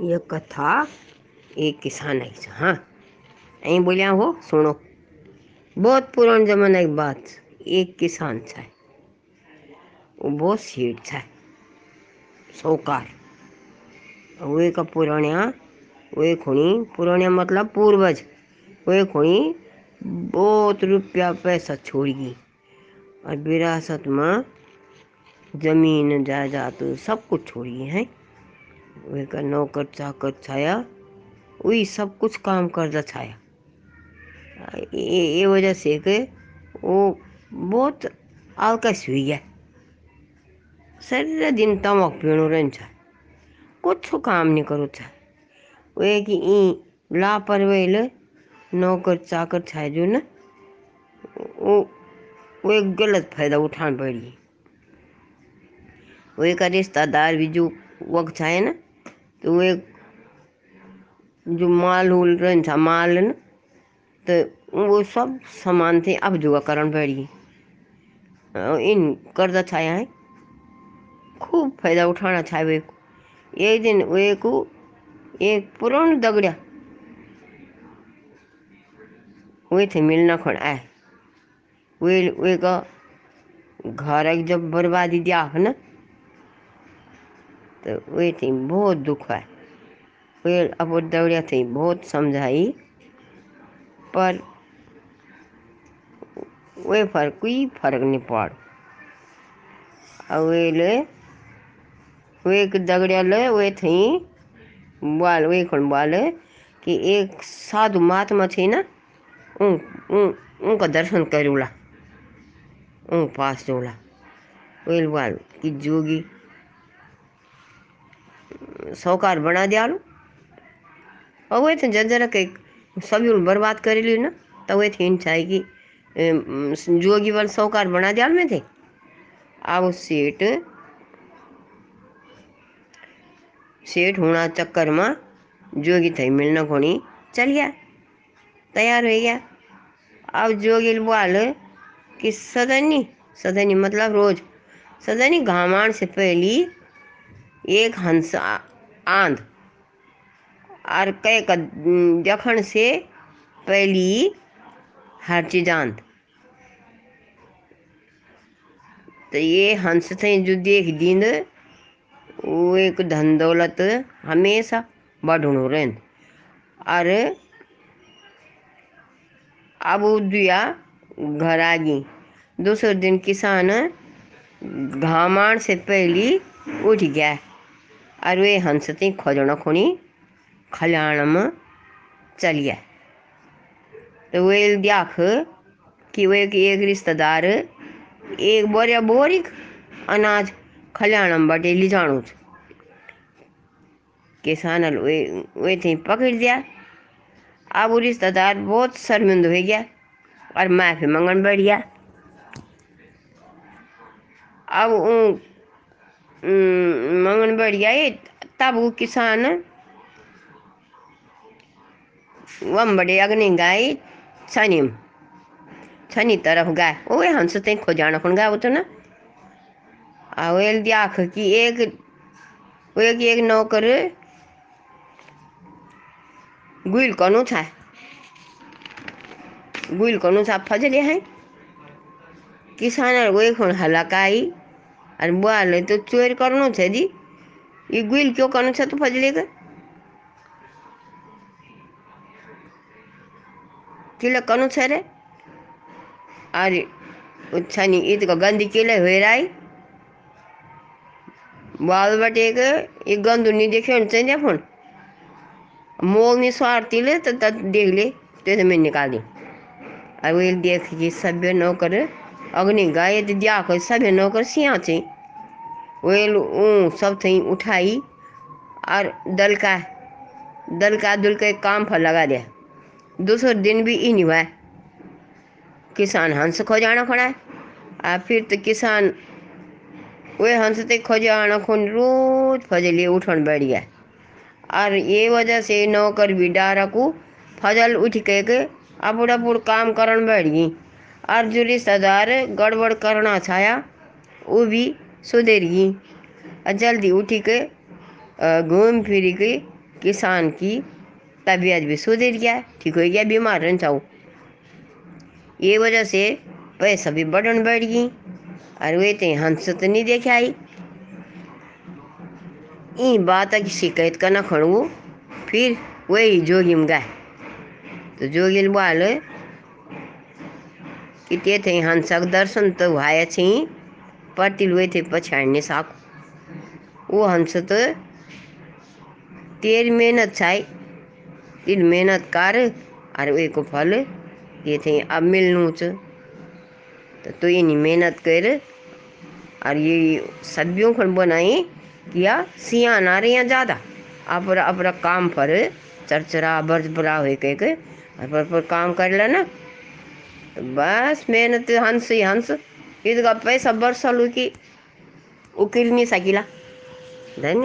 यह कथा एक किसान है हाँ। ऐ बोलिया, हो, सुनो। बहुत पुरान जमाना की बात, एक किसान था वो बहुत सेठ था सौकार वे का पुराणिया, वे खुणी पुराणिया मतलब पूर्वज। वे खुणी बहुत रुपया पैसा छोड़ गई। और विरासत में ज़मीन, जायदाद, सब कुछ छोड़ी है। वे का नौकर चाकर छाया वही सब कुछ काम करता छाया। ये, वजह से कि वो बहुत आलकस हुई है। सारे दिन तमक पीणो रहन छा। कुछ काम नहीं करो छा। वे कि ई लापरवाही ले नौकर चाकर छा जो ना वो वो एक गलत फ़ायदा उठान पड़ी वो एक रिश्तेदार भी जो वक्त छाए ना तो वो एक जो माल उल रहन था माल न तो वो सब सामान थे अब जुआ करण पड़ी इन कर्जा छाया है। खूब फ़ायदा उठाना छाए वे को एक दिन वे को एक पुरान दगड़िया वे थे मिलना खड़ आए वे वे का घर जब बर्बादी दिया, है ना तो वे थी बहुत दुख है। वे अब दौड़िया थी बहुत समझाई। पर वे फ़र्क कोई फ़र्क नहीं पड़। और वे ले दगड़िया ले वे थी बाल वे खन बाल कि एक साधु महात्मा थी ना उन, उन, उनका दर्शन करूला उन पास जोला वे बाल कि जोगी सौकार बना दिया और वे थे जरा के सभी बर्बाद कर ली ना तो वे थे चाहे कि जोगी वाल सौकार बना दिया में थे अब सेठ सेठ होना चक्कर में जोगी थे मिलना खोनी चल गया तैयार हो गया अब जोगी बोल कि सदनी सदनी मतलब रोज सदनी घामान से पहली एक हंस आंध। और कई जखन से पहली हर चीज़ आंध। तो ये हंस थे जो देख दिन वो एक धन दौलत हमेशा बढ़ो रहन और अब दिया घर आ गई दूसरे दिन किसान घामाण से पहली उठ गया। और वे हँसते खोजना खोनी खलियाण में चल गया तो वे देख कि वे एक रिश्तेदार, एक बोरिया बोरिक अनाज खलियाण में बटे ले जाणु किसान वे वे थे पकड़ दिया। अब वो रिश्तेदार बहुत शर्मिंद हो गया और माफ़ी मंगन बैठ गया। अब मंगन बैठ गया तब वो किसान। वम बड़े अग्नि गाय छनी छनी तरफ़ गाय। वो हंस ते खोजाना खुन गाय तो ना। आ वेल देख कि एक, वो एक एक नौकर गुल कनु था गुल कनु था फजले हैं। किसान वो एक हलाकाई। और बोले तो चोर करनो छे जी। ये गुल क्यों करनो छे तो फजले का किले कनु छे रे? अरे छनी इत को गंदी किले हुए राई। बाल बटे के, ये गंदू नहीं देखे उनसे चाहिए फ़ोन। मोल नहीं स्वार्थी ले तो तब देख ले तो मैं निकाल दी। अब वो देख के सभ्य नौकर, अग्नि गाय दिया को सभ्य नौकर सिया थे वेल, ऊ, सब थी उठाई और दल का दल का दुल के काम पर लगा दिया। दूसरे दिन भी ही हुआ। किसान हंस खोजाना खड़ा है। फिर तो किसान, वे हंस ते खोजाना खुन रोज फजले उठन बैठ गया और ये वजह से नौकर भी डारा को फजल उठ के के अपुड़ अपुड़ काम करन बैठ। गई और जो रिश्तेदार गड़बड़ करना छाया वो भी सुधर। जल्दी उठी के घूम फिर के किसान की तबीयत भी सुधर गया। ठीक हो गया, बीमार रहना चाहो ये वजह से पैसा भी बढ़न बढ़ गई। और वे ते हंस तो नहीं देखे आई। ई बात की शिकायत करना खड़ू, फिर वही जोगिम गए तो जोगिल बाल, कि ते थे हंसक दर्शन तो भाया छी। पटिल वे थे पछाड़ने साक। वो हंस तो तेर मेहनत छाई तेर मेहनत कर और वे को फल ये थे अब मिलनू च। तो तू ये मेहनत कर और ये सब्जियों खन बनाई किया सियाना रहे ज़्यादा। अपरा अपरा काम पर चरचरा बर्ज बरा हो के पर, पर काम कर लेना। तो बस मेहनत हंस ही हंस। ईदगाह पे सबर सलूकी उकीलनी साकीला धन्यवाद